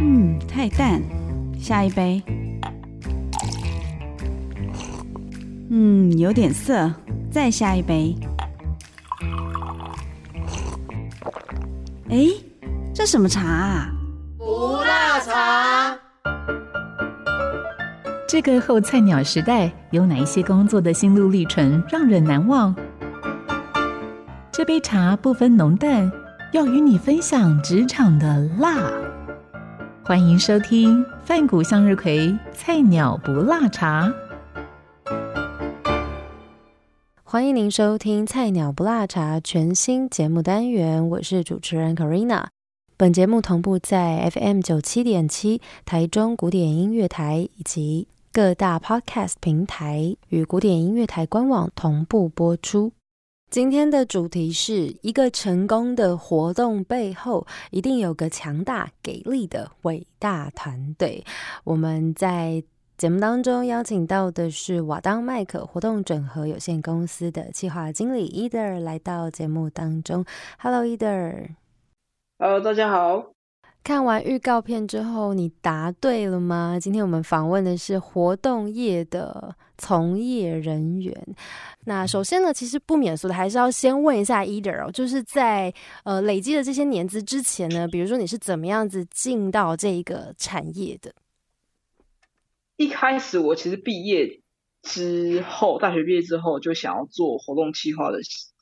嗯，太淡，下一杯。嗯，有点涩，再下一杯。哎，这什么茶啊？不辣茶。这个后菜鸟时代有哪一些工作的心路历程让人难忘？这杯茶不分浓淡，要与你分享职场的辣。欢迎收听饭谷向日葵菜鸟不辣茶。欢迎您收听《菜鸟不辣茶》全新节目单元，我是主持人 Karina。本节目同步在 FM 九七点七台中古典音乐台以及各大 Podcast 平台与古典音乐台官网同步播出。今天的主题是一个成功的活动背后，一定有个强大、给力的伟大团队。我们在节目当中邀请到的是瓦当麦克活动整合有限公司的企划经理 Eder 来到节目当中。Hello，Eder。Hello，大家好。看完预告片之后，你答对了吗？今天我们访问的是活动业的从业人员。那首先呢，其实不免俗的，还是要先问一下 Eder 哦，就是在呃累积的这些年资之前呢，比如说你是怎么样子进到这个产业的？一开始我其实毕业之后，大学毕业之后就想要做活动企划的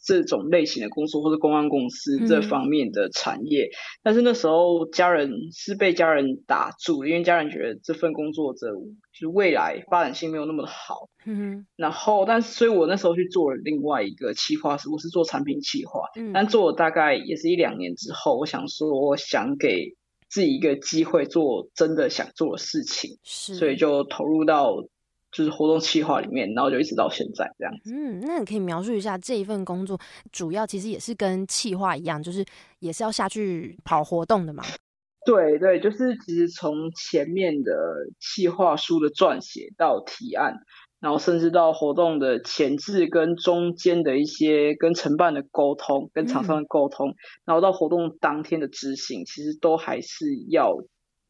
这种类型的公司，或者公安公司这方面的产业。但是那时候家人是被家人打住，因为家人觉得这份工作的就是未来发展性没有那么的好。嗯，然后但是所以我那时候去做了另外一个企划，我是做产品企划。嗯，但做了大概也是一两年之后，我想说我想给。自己一个机会做真的想做的事情，是，所以就投入到就是活动企划里面，然后就一直到现在这样子。嗯，那你可以描述一下这一份工作，主要其实也是跟企划一样，就是也是要下去跑活动的嘛？对对，就是其实从前面的企划书的撰写到提案。然后甚至到活动的前置跟中间的一些跟承办的沟通，跟厂商的沟通，然后到活动当天的执行，其实都还是要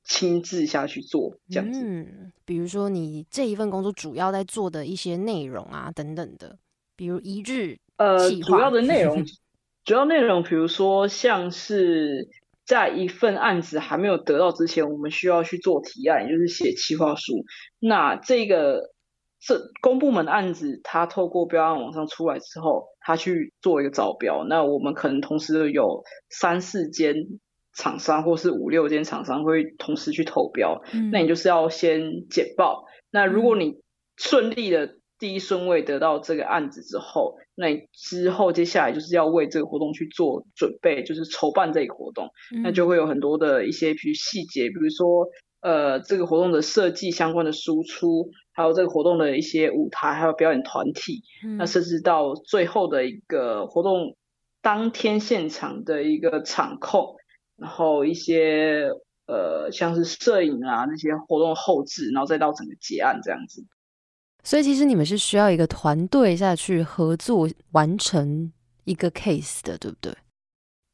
亲自下去做这样子。嗯，比如说你这一份工作主要在做的一些内容啊等等的，比如一日呃主要的内容，主要内容，比如说像是在一份案子还没有得到之前，我们需要去做提案，也就是写企划书。那这个。这公部门的案子，他透过标案网上出来之后，他去做一个招标。那我们可能同时有三四间厂商，或是五六间厂商会同时去投标。那你就是要先简报。那如果你顺利的第一顺位得到这个案子之后，那你之后接下来就是要为这个活动去做准备，就是筹办这个活动。那就会有很多的一些比如细节，比如说呃这个活动的设计相关的输出。还有这个活动的一些舞台，还有表演团体，那甚至到最后的一个活动当天现场的一个场控，然后一些呃像是摄影啊那些活动后置，然后再到整个结案这样子。所以其实你们是需要一个团队下去合作完成一个 case 的，对不对？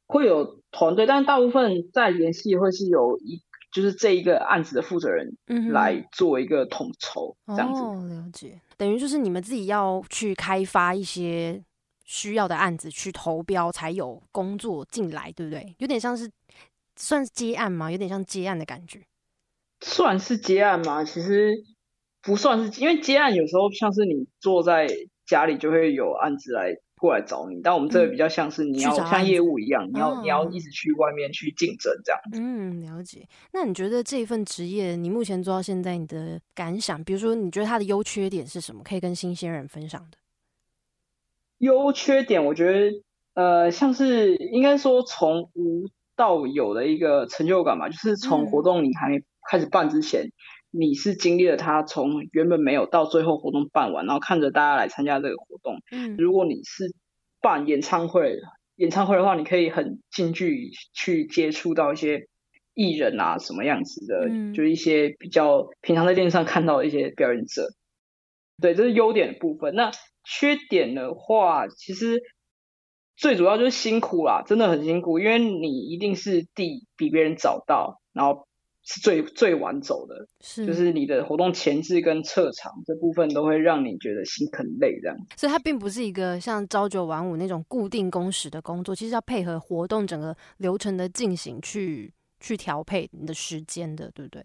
会有团队，但大部分在联系会是有一。就是这一个案子的负责人来做一个统筹，这样子。哦，了解。等于就是你们自己要去开发一些需要的案子，去投标，才有工作进来，对不对？有点像是算是接案吗？有点像接案的感觉。算是接案吗？其实不算是，因为接案有时候像是你坐在家里就会有案子来。过来找你，但我们这个比较像是你要像业务一样，你要你要一直去外面去竞争这样。嗯，了解。那你觉得这份职业，你目前做到现在，你的感想，比如说你觉得它的优缺点是什么？可以跟新鲜人分享的。优缺点，我觉得呃，像是应该说从无到有的一个成就感吧，就是从活动你还没开始办之前。你是经历了他从原本没有到最后活动办完，然后看着大家来参加这个活动。嗯，如果你是办演唱会，演唱会的话，你可以很近距离去接触到一些艺人啊，什么样子的，就一些比较平常在电视上看到的一些表演者。对，这是优点的部分。那缺点的话，其实最主要就是辛苦啦，真的很辛苦，因为你一定是第比别人早到，然后。是最最晚走的，是就是你的活动前置跟撤场这部分都会让你觉得心很累，这样。所以它并不是一个像朝九晚五那种固定工时的工作，其实要配合活动整个流程的进行去去调配你的时间的，对不对？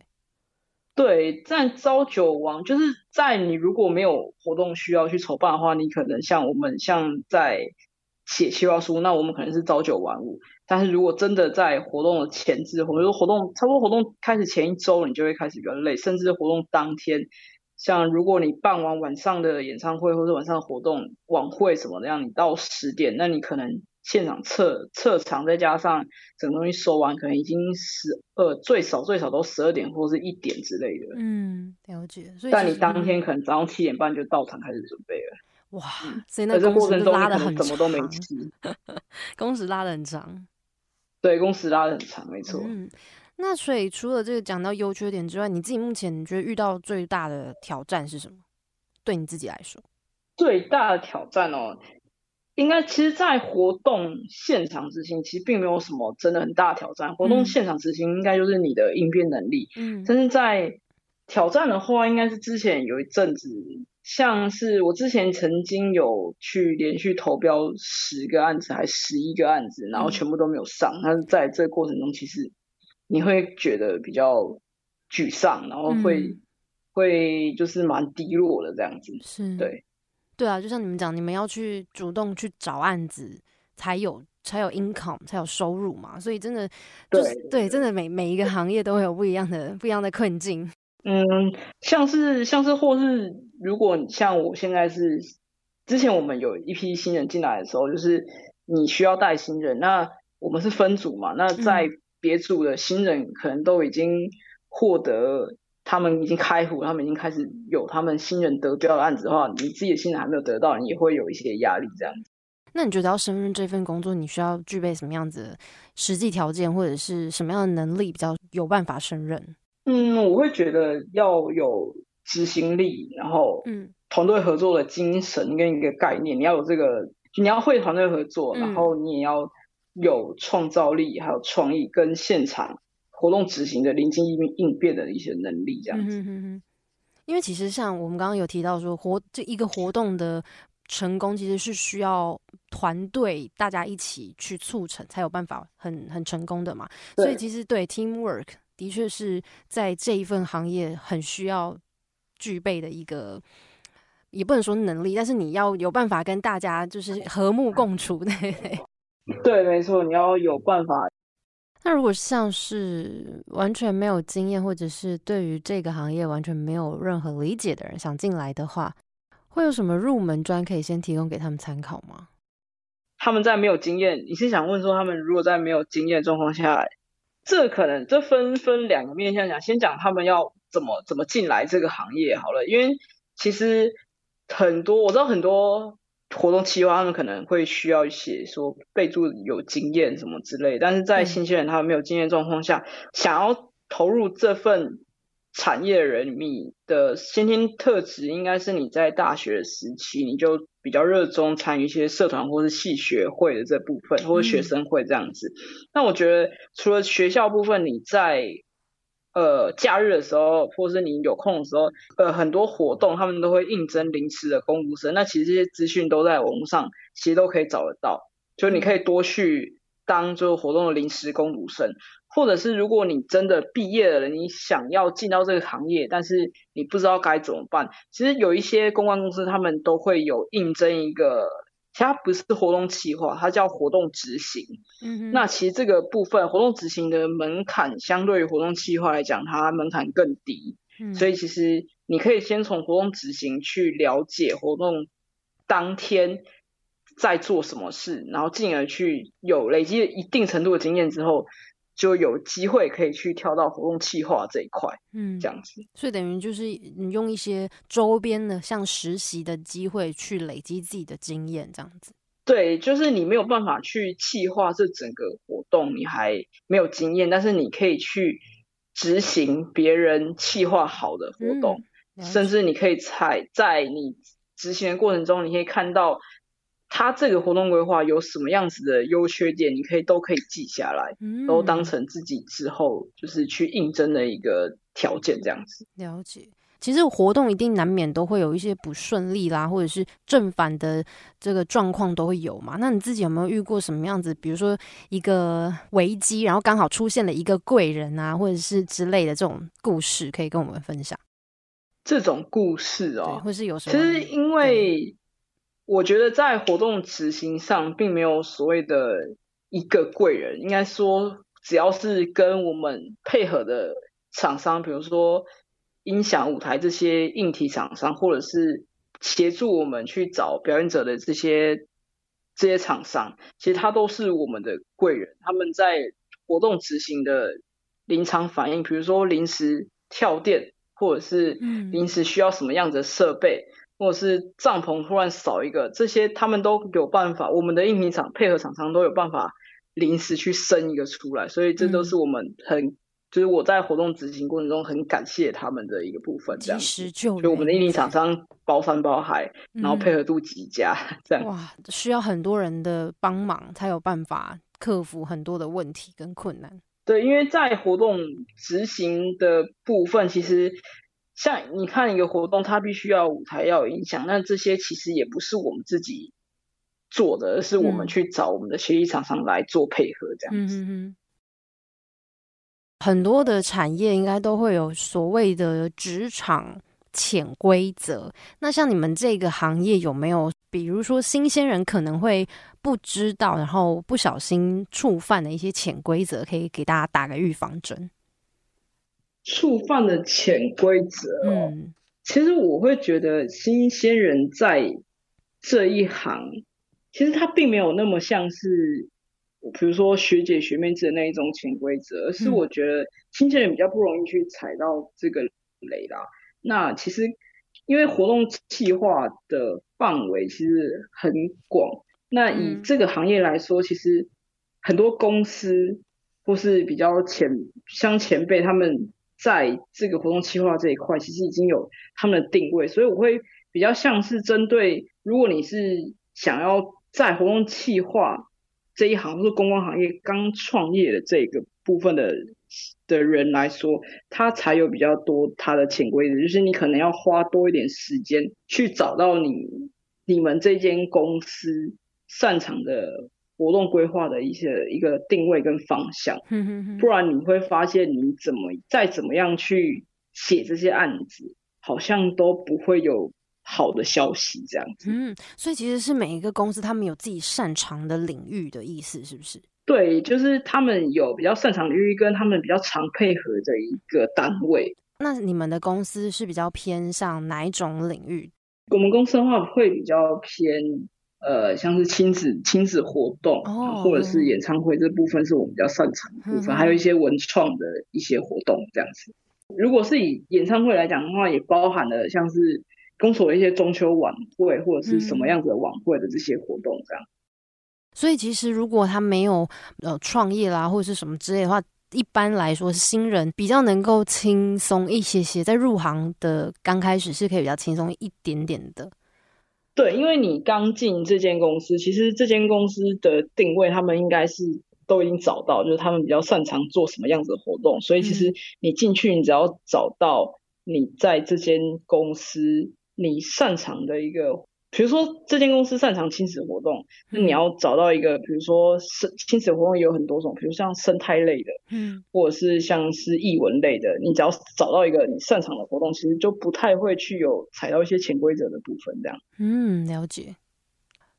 对，在朝九晚，就是在你如果没有活动需要去筹办的话，你可能像我们像在写企划书，那我们可能是朝九晚五。但是如果真的在活动的前置，或者说活动差不多活动开始前一周，你就会开始比较累，甚至活动当天，像如果你办完晚上的演唱会或者晚上的活动晚会什么的，样你到十点，那你可能现场测测场，再加上整个东西收完，可能已经十二最少最少都十二点或是一点之类的。嗯，了解。所以但你当天可能早上七点半就到场开始准备了。哇，所以那这工时过程中拉的很你可能什么都没长，吃。工时拉的很长。对，工时拉的很长，没错。嗯，那所以除了这个讲到优缺点之外，你自己目前你觉得遇到最大的挑战是什么？对你自己来说，最大的挑战哦，应该其实，在活动现场执行，其实并没有什么真的很大的挑战。活动嗯现场执行应该就是你的应变能力，嗯但是在挑战的话，应该是之前有一阵子，像是我之前曾经有去连续投标十个案子，还十一个案子，然后嗯全部都没有上。但是在这个过程中，其实你会觉得比较沮丧，然后会、嗯会就是蛮低落的这样子。是，对，对啊，就像你们讲，你们要去主动去找案子，才有才有 income，才有收入嘛。所以真的就是对，真的每每一个行业都会有不一样的不一样的困境。嗯，像是像是或是如果你像我现在是之前我们有一批新人进来的时候，就是你需要带新人，那我们是分组嘛，那在别组的新人可能都已经获得。他们已经开户，他们已经开始有他们新人得标的案子的话，你自己的新人还没有得到，你也会有一些压力这样子。那你觉得要胜任这份工作，你需要具备什么样子的实际条件，或者是什么样的能力比较有办法胜任？嗯，我会觉得要有执行力，然后嗯团队合作的精神跟一个概念，你要有这个，你要会团队合作，嗯然后你也要有创造力，还有创意跟现场活动执行的临机应应变的一些能力，这样嗯子。哼哼哼，因为其实像我们刚刚有提到说，活这一个活动的成功，其实是需要团队大家一起去促成，才有办法很很成功的嘛。所以其实对 teamwork 的确是在这一份行业很需要具备的一个。也不能说能力，但是你要有办法跟大家就是和睦共处，对。对，没错，你要有办法。那如果像是完全没有经验，或者是对于这个行业完全没有任何理解的人想进来的话，会有什么入门专可以先提供给他们参考吗？他们在没有经验，你是想问说他们如果在没有经验状况下，这可能这分分两个面向讲，先讲他们要怎么怎么进来这个行业好了，因为其实很多我知道很多活动企划他们可能会需要写说备注有经验什么之类，但是在嗯新鲜人他们没有经验状况下，想要投入这份产业的人，你的先天特质应该是你在大学时期你就比较热衷参与一些社团或是系学会的这部分，或者学生会这样子。那我觉得除了学校部分，你在呃假日的时候，或是你有空的时候，呃很多活动他们都会应征临时的公读生。那其实这些资讯都在网络上，其实都可以找得到。就你可以多去当就是活动的临时工读生，或者是如果你真的毕业了，你想要进到这个行业，但是你不知道该怎么办，其实有一些公关公司他们都会有应征一个，其实它不是活动企划，它叫活动执行。嗯哼，那其实这个部分活动执行的门槛相对于活动企划来讲，它门槛更低。嗯所以其实你可以先从活动执行去了解活动当天在做什么事，然后进而去有累积一定程度的经验之后，就有机会可以去跳到活动企划这一块，嗯这样子。所以等于就是你用一些周边的像实习的机会去累积自己的经验，这样子。对，就是你没有办法去企划这整个活动，你还没有经验，但是你可以去执行别人企划好的活动。了甚至你可以在在你执行的过程中，你可以看到他这个活动规划有什么样子的优缺点，你可以都可以记下来，都当成自己之后就是去应征的一个条件这样子。了解。其实活动一定难免都会有一些不顺利啦，或者是正反的这个状况都会有嘛。那你自己有没有遇过什么样子？比如说一个危机，然后刚好出现了一个贵人啊，或者是之类的这种故事，可以跟我们分享？这种故事哦，或是有什么？其实因为我觉得在活动执行上，并没有所谓的一个贵人，应该说只要是跟我们配合的厂商，比如说。音响舞台这些硬体厂商，或者是协助我们去找表演者的这些这些厂商，其实他都是我们的贵人。他们在活动执行的临场反应，比如说临时跳电，或者是临时需要什么样的设备，或者是帐篷突然少一个，这些他们都有办法。我们的硬体厂配合厂商都有办法临时去生一个出来，所以这都是我们很。就是我在活动执行过程中很感谢他们的一个部分，这样，就我们的印尼厂商包山包海，然后配合度极佳，这样。哇，需要很多人的帮忙才有办法克服很多的问题跟困难。对，因为在活动执行的部分，其实像你看一个活动，它必须要舞台要有影响，那这些其实也不是我们自己做的，而是我们去找我们的协议厂商来做配合，这样子。很多的产业应该都会有所谓的职场潜规则。那像你们这个行业有没有，比如说新鲜人可能会不知道，然后不小心触犯的一些潜规则，可以给大家打个预防针？触犯的潜规则，嗯，其实我会觉得新鲜人在这一行，其实他并没有那么像是。比如说学姐学妹制的那一种潜规则，而是我觉得新鲜人比较不容易去踩到这个雷啦。那其实因为活动计划的范围其实很广，那以这个行业来说，其实很多公司或是比较前像前辈，他们在这个活动计划这一块，其实已经有他们的定位，所以我会比较像是针对，如果你是想要在活动计划。这一行或是公关行业刚创业的这个部分的的人来说，他才有比较多他的潜规则，就是你可能要花多一点时间去找到你你们这间公司擅长的活动规划的一些一个定位跟方向，不然你会发现你怎么再怎么样去写这些案子，好像都不会有。好的消息，这样子。嗯，所以其实是每一个公司他们有自己擅长的领域的意思，是不是？对，就是他们有比较擅长领域，跟他们比较常配合的一个单位。那你们的公司是比较偏向哪一种领域？我们公司的话会比较偏呃，像是亲子亲子活动，或者是演唱会这部分是我们比较擅长的部分，还有一些文创的一些活动这样子。如果是以演唱会来讲的话，也包含了像是。公所的一些中秋晚会或者是什么样子的晚会的这些活动，这样。所以其实如果他没有呃创业啦或者是什么之类的话，一般来说新人比较能够轻松一些些，在入行的刚开始是可以比较轻松一点点的。对，因为你刚进这间公司，其实这间公司的定位他们应该是都已经找到，就是他们比较擅长做什么样子的活动，所以其实你进去，你只要找到你在这间公司。你擅长的一个，比如说这间公司擅长亲子活动，那你要找到一个，比如说生亲子活动有很多种，比如像生态类的，嗯，或者是像是译文类的，你只要找到一个你擅长的活动，其实就不太会去有踩到一些潜规则的部分，这样。嗯，了解。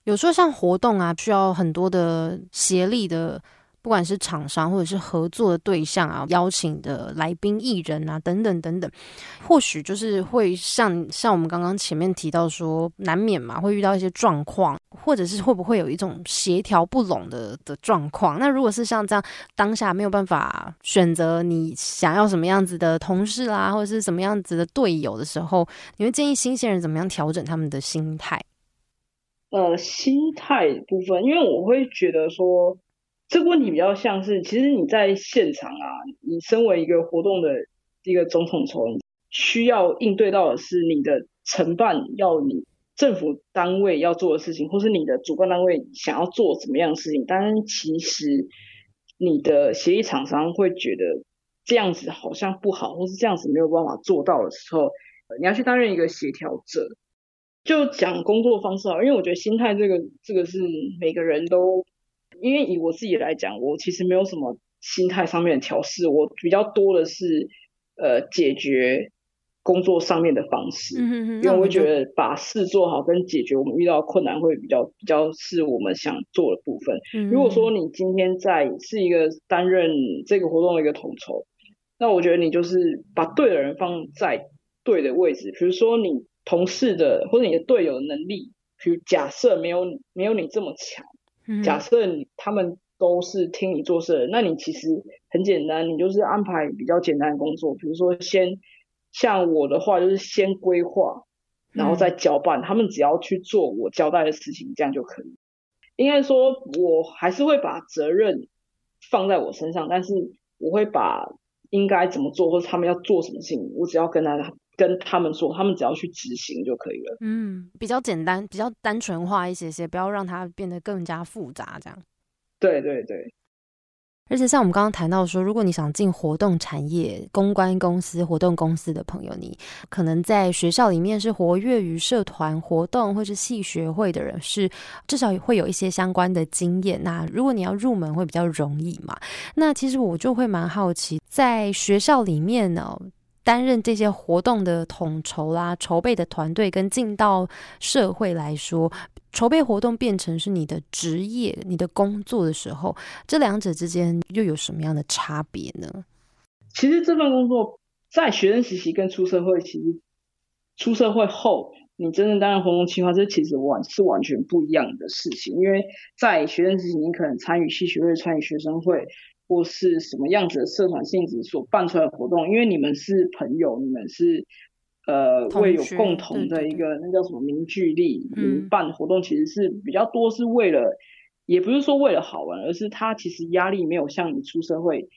有时候像活动啊，需要很多的协力的。不管是厂商或者是合作的对象啊，邀请的来宾艺人啊，等等等等，或许就是会像像我们刚刚前面提到说，难免嘛会遇到一些状况，或者是会不会有一种协调不拢的的状况？那如果是像这样当下没有办法选择你想要什么样子的同事啦，或者是什么样子的队友的时候，你会建议新鲜人怎么样调整他们的心态？呃，心态部分，因为我会觉得说。这个问题比较像是，其实你在现场啊，你身为一个活动的一个总统筹，需要应对到的是你的承办要你政府单位要做的事情，或是你的主办单位想要做怎么样的事情，但其实你的协议厂商会觉得这样子好像不好，或是这样子没有办法做到的时候，你要去担任一个协调者。就讲工作方式啊，因为我觉得心态这个这个是每个人都，因为以我自己来讲，我其实没有什么心态上面的调试，我比较多的是呃解决工作上面的方式，因为我会觉得把事做好跟解决我们遇到困难会比较比较是我们想做的部分。如果说你今天在是一个担任这个活动的一个统筹，那我觉得你就是把对的人放在对的位置，比如说你。同事的或者你的队友的能力，比如假设没有没有你这么强，假设你他们都是听你做事的，那你其实很简单，你就是安排比较简单的工作，比如说先像我的话就是先规划，然后再交办，他们只要去做我交代的事情，这样就可以。应该说，我还是会把责任放在我身上，但是我会把应该怎么做或者他们要做什么事情，我只要跟他。跟他们说，他们只要去执行就可以了。嗯，比较简单，比较单纯化一些些，不要让它变得更加复杂。这样。对对对。而且像我们刚刚谈到说，如果你想进活动产业、公关公司、活动公司的朋友，你可能在学校里面是活跃于社团活动或是系学会的人，是至少会有一些相关的经验。那如果你要入门，会比较容易嘛？那其实我就会蛮好奇，在学校里面呢。担任这些活动的统筹啦，筹备的团队跟进到社会来说，筹备活动变成是你的职业、你的工作的时候，这两者之间又有什么样的差别呢？其实这份工作在学生实习跟出社会，其实出社会后你真正担任活动计划，这其实完是完全不一样的事情。因为在学生实习，你可能参与系学会、参与学生会。或是什么样子的社团性质所办出来的活动，因为你们是朋友，你们是呃为有共同的一个那叫什么凝聚力。嗯，办活动其实是比较多是为了，也不是说为了好玩，而是它其实压力没有像你出社会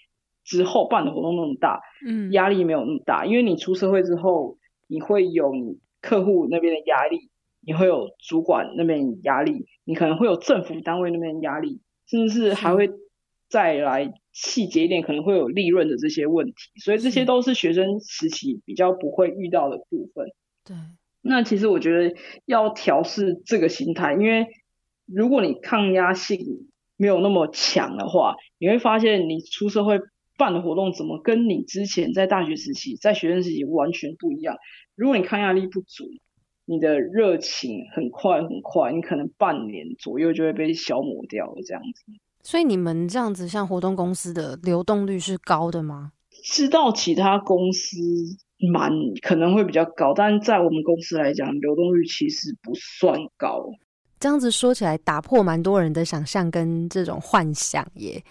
之后办的活动那么大。嗯，压力没有那么大，因为你出社会之后，你会有你客户那边的压力，你会有主管那边压力，你可能会有政府单位那边压力，甚至是还会再来。细节一点可能会有利润的这些问题，所以这些都是学生时期比较不会遇到的部分。对，那其实我觉得要调试这个心态，因为如果你抗压性没有那么强的话，你会发现你出社会办的活动怎么跟你之前在大学时期、在学生时期完全不一样。如果你抗压力不足，你的热情很快很快，你可能半年左右就会被消磨掉了，这样子。所以你们这样子，像活动公司的流动率是高的吗？知道其他公司蛮可能会比较高，但在我们公司来讲，流动率其实不算高。这样子说起来，打破蛮多人的想象跟这种幻想耶。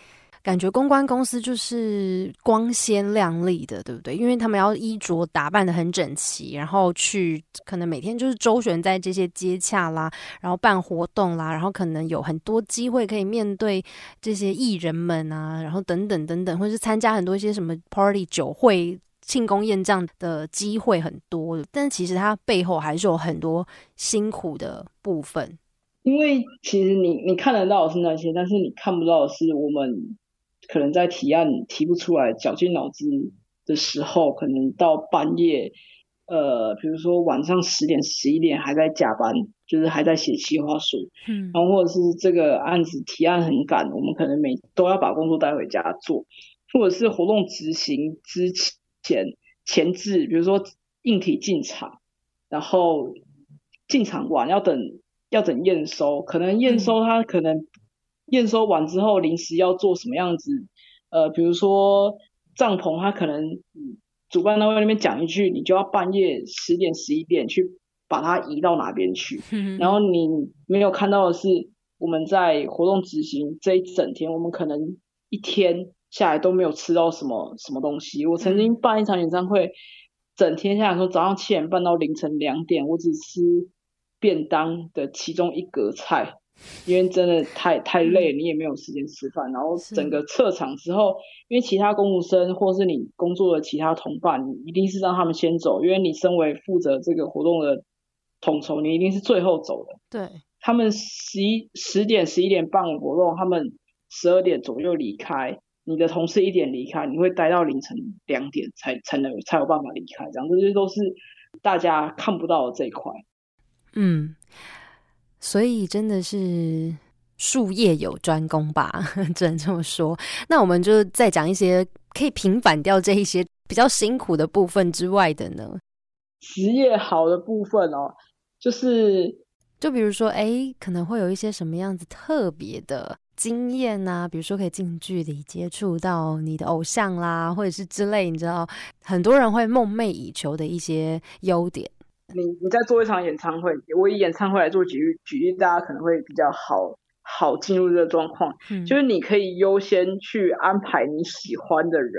感觉公关公司就是光鲜亮丽的，对不对？因为他们要衣着打扮的很整齐，然后去可能每天就是周旋在这些接洽啦，然后办活动啦，然后可能有很多机会可以面对这些艺人们啊，然后等等等等，或是参加很多一些什么 party 酒会、庆功宴这样的机会很多。但其实它背后还是有很多辛苦的部分，因为其实你你看得到是那些，但是你看不到的是我们。可能在提案提不出来、绞尽脑汁的时候，可能到半夜，呃，比如说晚上十点、十一点还在加班，就是还在写企划书，嗯，然后或者是这个案子提案很赶，我们可能每都要把工作带回家做，或者是活动执行之前前置，比如说硬体进场，然后进场完要等要等验收，可能验收它可能。验收完之后，临时要做什么样子？呃，比如说帐篷，他可能主办单位那边讲一句，你就要半夜十点、十一点去把它移到哪边去。然后你没有看到的是，我们在活动执行这一整天，我们可能一天下来都没有吃到什么什么东西。我曾经办一场演唱会，整天下来说早上七点半到凌晨两点，我只吃便当的其中一格菜。因为真的太太累，你也没有时间吃饭。然后整个撤场之后，因为其他公务生或是你工作的其他同伴，你一定是让他们先走，因为你身为负责这个活动的统筹，你一定是最后走的。对，他们十一十点十一点办活动，他们十二点左右离开，你的同事一点离开，你会待到凌晨两点才才能才有办法离开，这样这些都是大家看不到的这一块。嗯，所以真的是术业有专攻吧，只能这么说。那我们就再讲一些可以平反掉这一些比较辛苦的部分之外的呢。职业好的部分哦，就是就比如说，哎，可能会有一些什么样子特别的经验呐？比如说可以近距离接触到你的偶像啦，或者是之类，你知道，很多人会梦寐以求的一些优点。你你在做一场演唱会，我以演唱会来做举例，举例大家可能会比较好好进入这个状况，就是你可以优先去安排你喜欢的人。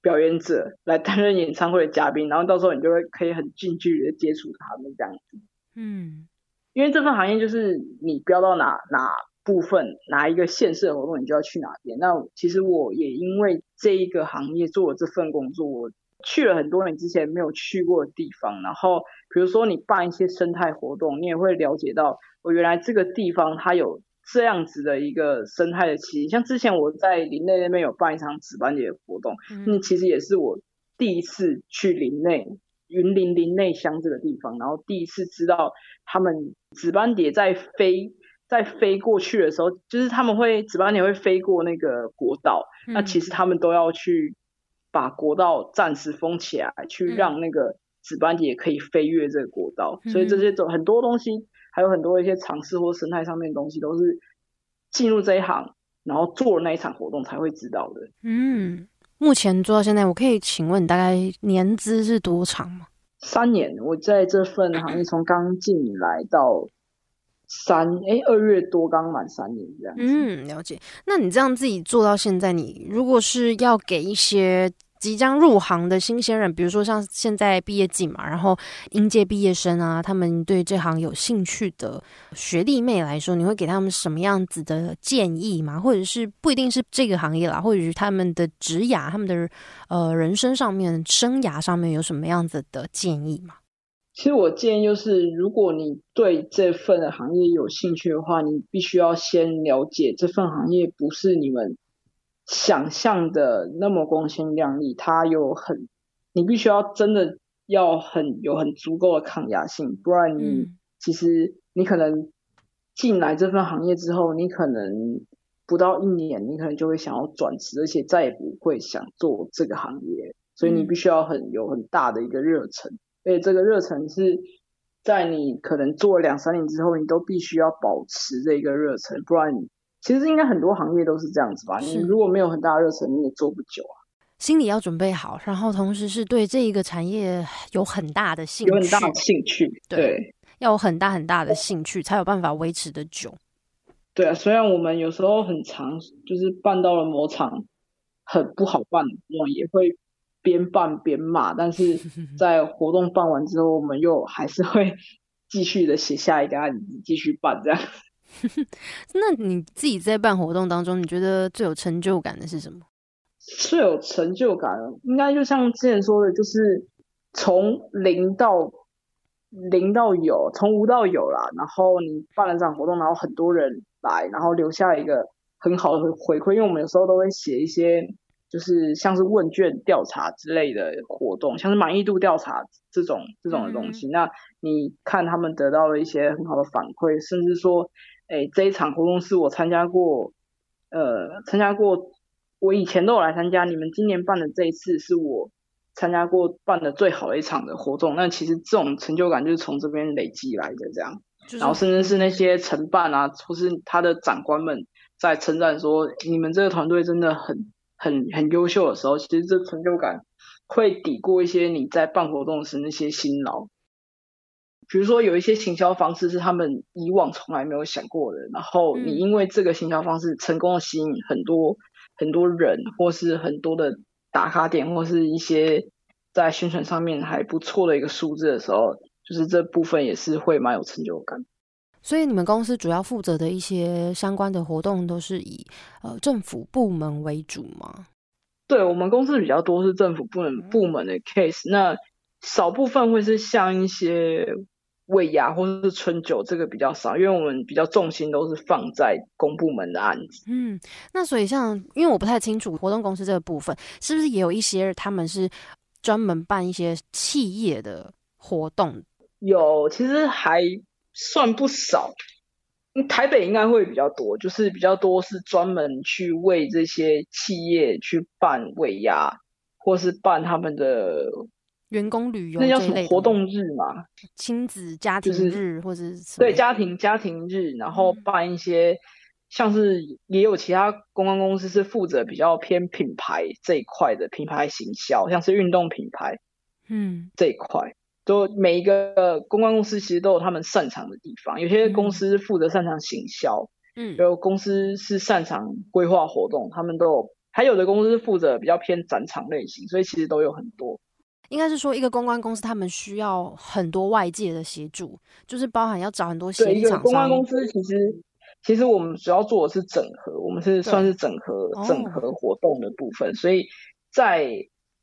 表演者来担任演唱会的嘉宾，然后到时候你就会可以很近距离的接触他们这样子。嗯，因为这份行业就是你标到哪哪部分哪一个县市的活动，你就要去哪边。那其实我也因为这一个行业做了这份工作，我去了很多你之前没有去过的地方。然后比如说你办一些生态活动，你也会了解到，我原来这个地方它有。这样子的一个生态的奇像之前我在林内那边有办一场紫斑蝶的活动，那其实也是我第一次去林内云林林内乡这个地方，然后第一次知道他们紫斑蝶在飞在飞过去的时候，就是他们会紫斑蝶会飞过那个国道，那其实他们都要去把国道暂时封起来，去让那个紫斑蝶可以飞越这个国道，所以这些都很多东西。还有很多一些尝试或生态上面的东西，都是进入这一行，然后做了那一场活动才会知道的。嗯，目前做到现在，我可以请问大概年资是多长吗？三年，我在这份行业从刚进来到三，哎，二月多刚满三年这样。嗯，了解。那你这样自己做到现在，你如果是要给一些。即将入行的新鲜人，比如说像现在毕业季嘛，然后应届毕业生啊，他们对这行有兴趣的学弟妹来说，你会给他们什么样子的建议吗？或者是不一定是这个行业啦，或者是他们的职涯、他们的呃人生上面、生涯上面有什么样子的建议吗？其实我建议就是，如果你对这份行业有兴趣的话，你必须要先了解这份行业不是你们。想象的那么光鲜亮丽，它有很，你必须要真的要很有很足够的抗压性，不然你其实你可能进来这份行业之后，你可能不到一年，你可能就会想要转职，而且再也不会想做这个行业。所以你必须要很有很大的一个热忱，而且这个热忱是在你可能做了两三年之后，你都必须要保持这个热忱，不然。其实应该很多行业都是这样子吧。你如果没有很大热忱，你也做不久啊。心里要准备好，然后同时是对这一个产业有很大的兴趣，有很大的兴趣。对，要有很大很大的兴趣，才有办法维持的久。对啊，虽然我们有时候很长，就是办到了某场很不好办的活动，也会边办边骂，但是 在活动办完之后，我们又还是会 继续的写下一个案子，继续办这样。那你自己在办活动当中，你觉得最有成就感的是什么？最有成就感，应该就像之前说的，就是从零到零到有，从无到有啦。然后你办了这场活动，然后很多人来，然后留下一个很好的回馈。因为我们有时候都会写一些，就是像是问卷调查之类的活动，像是满意度调查这种这种的东西。那你看他们得到了一些很好的反馈，甚至说。哎，这一场活动是我参加过，呃，参加过，我以前都有来参加。你们今年办的这一次是我参加过办的最好的一场的活动。那其实这种成就感就是从这边累积来的，这样。然后甚至是那些承办啊，或是他的长官们在称赞说你们这个团队真的很很很优秀的时候，其实这成就感会抵过一些你在办活动时那些辛劳。比如说有一些行销方式是他们以往从来没有想过的，然后你因为这个行销方式成功的吸引很多很多人，或是很多的打卡点，或是一些在宣传上面还不错的一个数字的时候，就是这部分也是会蛮有成就感。所以你们公司主要负责的一些相关的活动都是以呃政府部门为主吗？对我们公司比较多是政府部门部门的 case，那少部分会是像一些。尾牙或者是春酒，这个比较少，因为我们比较重心都是放在公部门的案子。嗯，那所以像，因为我不太清楚活动公司这个部分，是不是也有一些他们是专门办一些企业的活动？有，其实还算不少。台北应该会比较多，就是比较多是专门去为这些企业去办尾牙，或是办他们的。员工旅游那叫什么活动日嘛？亲子家庭日或者对家庭家庭日，然后办一些像是也有其他公关公司是负责比较偏品牌这一块的品牌行销，像是运动品牌，嗯，这一块都每一个公关公司其实都有他们擅长的地方，有些公司负责擅长行销，嗯，有公司是擅长规划活动，他们都有，还有的公司负责比较偏展场类型，所以其实都有很多。应该是说，一个公关公司他们需要很多外界的协助，就是包含要找很多协力厂商。公关公司其实，其实我们主要做的是整合，我们是算是整合整合活动的部分。所以在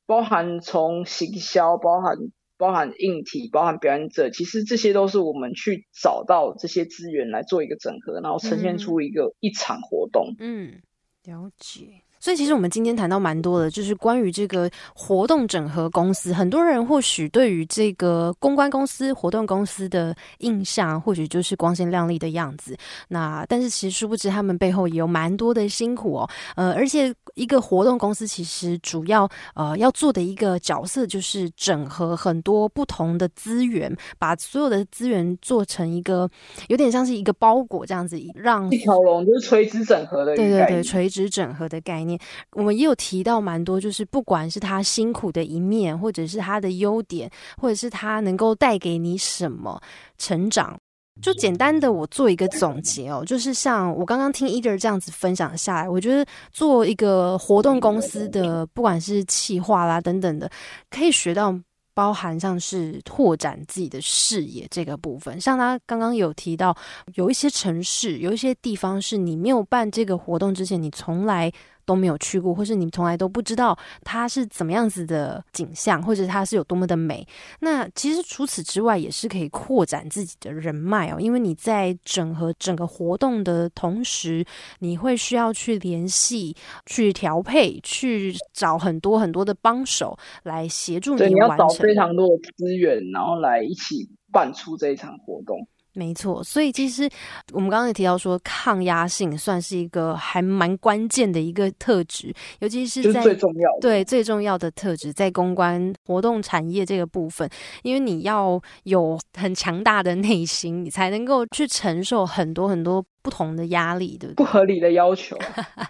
包含从行销、包含包含硬体、包含表演者，其实这些都是我们去找到这些资源来做一个整合，然后呈现出一个一场活动。嗯，了解。所以其实我们今天谈到蛮多的，就是关于这个活动整合公司。很多人或许对于这个公关公司、活动公司的印象，或许就是光鲜亮丽的样子。那但是其实殊不知，他们背后也有蛮多的辛苦哦。呃，而且一个活动公司其实主要呃要做的一个角色，就是整合很多不同的资源，把所有的资源做成一个有点像是一个包裹这样子，让一条龙就是垂直整合的。对对对，垂直整合的概念。我们也有提到蛮多，就是不管是他辛苦的一面，或者是他的优点，或者是他能够带给你什么成长，就简单的我做一个总结哦，就是像我刚刚听 Eder 这样子分享下来，我觉得做一个活动公司的，不管是企划啦等等的，可以学到。包含像是拓展自己的视野这个部分，像他刚刚有提到，有一些城市，有一些地方是你没有办这个活动之前，你从来。都没有去过，或是你从来都不知道它是怎么样子的景象，或者它是有多么的美。那其实除此之外，也是可以扩展自己的人脉哦。因为你在整合整个活动的同时，你会需要去联系、去调配、去找很多很多的帮手来协助你完成。非常多的资源，然后来一起办出这一场活动。没错，所以其实我们刚刚也提到说，抗压性算是一个还蛮关键的一个特质，尤其是在最重要的对最重要的特质，在公关活动产业这个部分，因为你要有很强大的内心，你才能够去承受很多很多不同的压力，对不对？不合理的要求，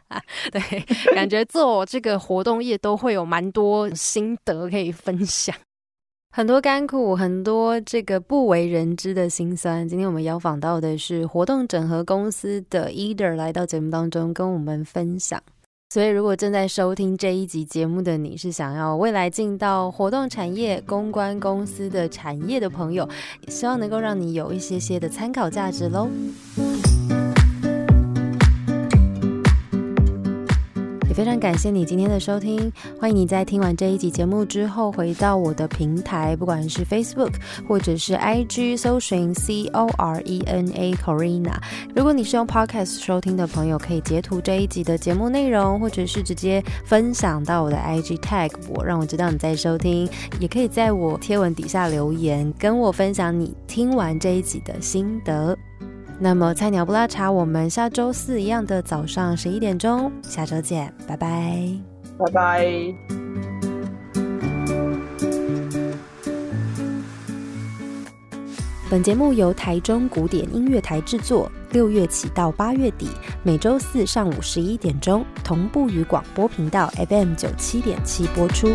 对，感觉做这个活动业都会有蛮多心得可以分享。很多甘苦，很多这个不为人知的辛酸。今天我们邀访到的是活动整合公司的 Eder 来到节目当中跟我们分享。所以，如果正在收听这一集节目的你是想要未来进到活动产业、公关公司的产业的朋友，希望能够让你有一些些的参考价值喽。非常感谢你今天的收听，欢迎你在听完这一集节目之后，回到我的平台，不管是 Facebook 或者是 IG，搜寻 C O R E N A Corina。如果你是用 Podcast 收听的朋友，可以截图这一集的节目内容，或者是直接分享到我的 IG tag 我，让我知道你在收听。也可以在我贴文底下留言，跟我分享你听完这一集的心得。那么菜鸟不拉茶，我们下周四一样的早上十一点钟，下周见，拜拜，拜拜。本节目由台中古典音乐台制作，六月起到八月底，每周四上午十一点钟同步于广播频道 FM 九七点七播出。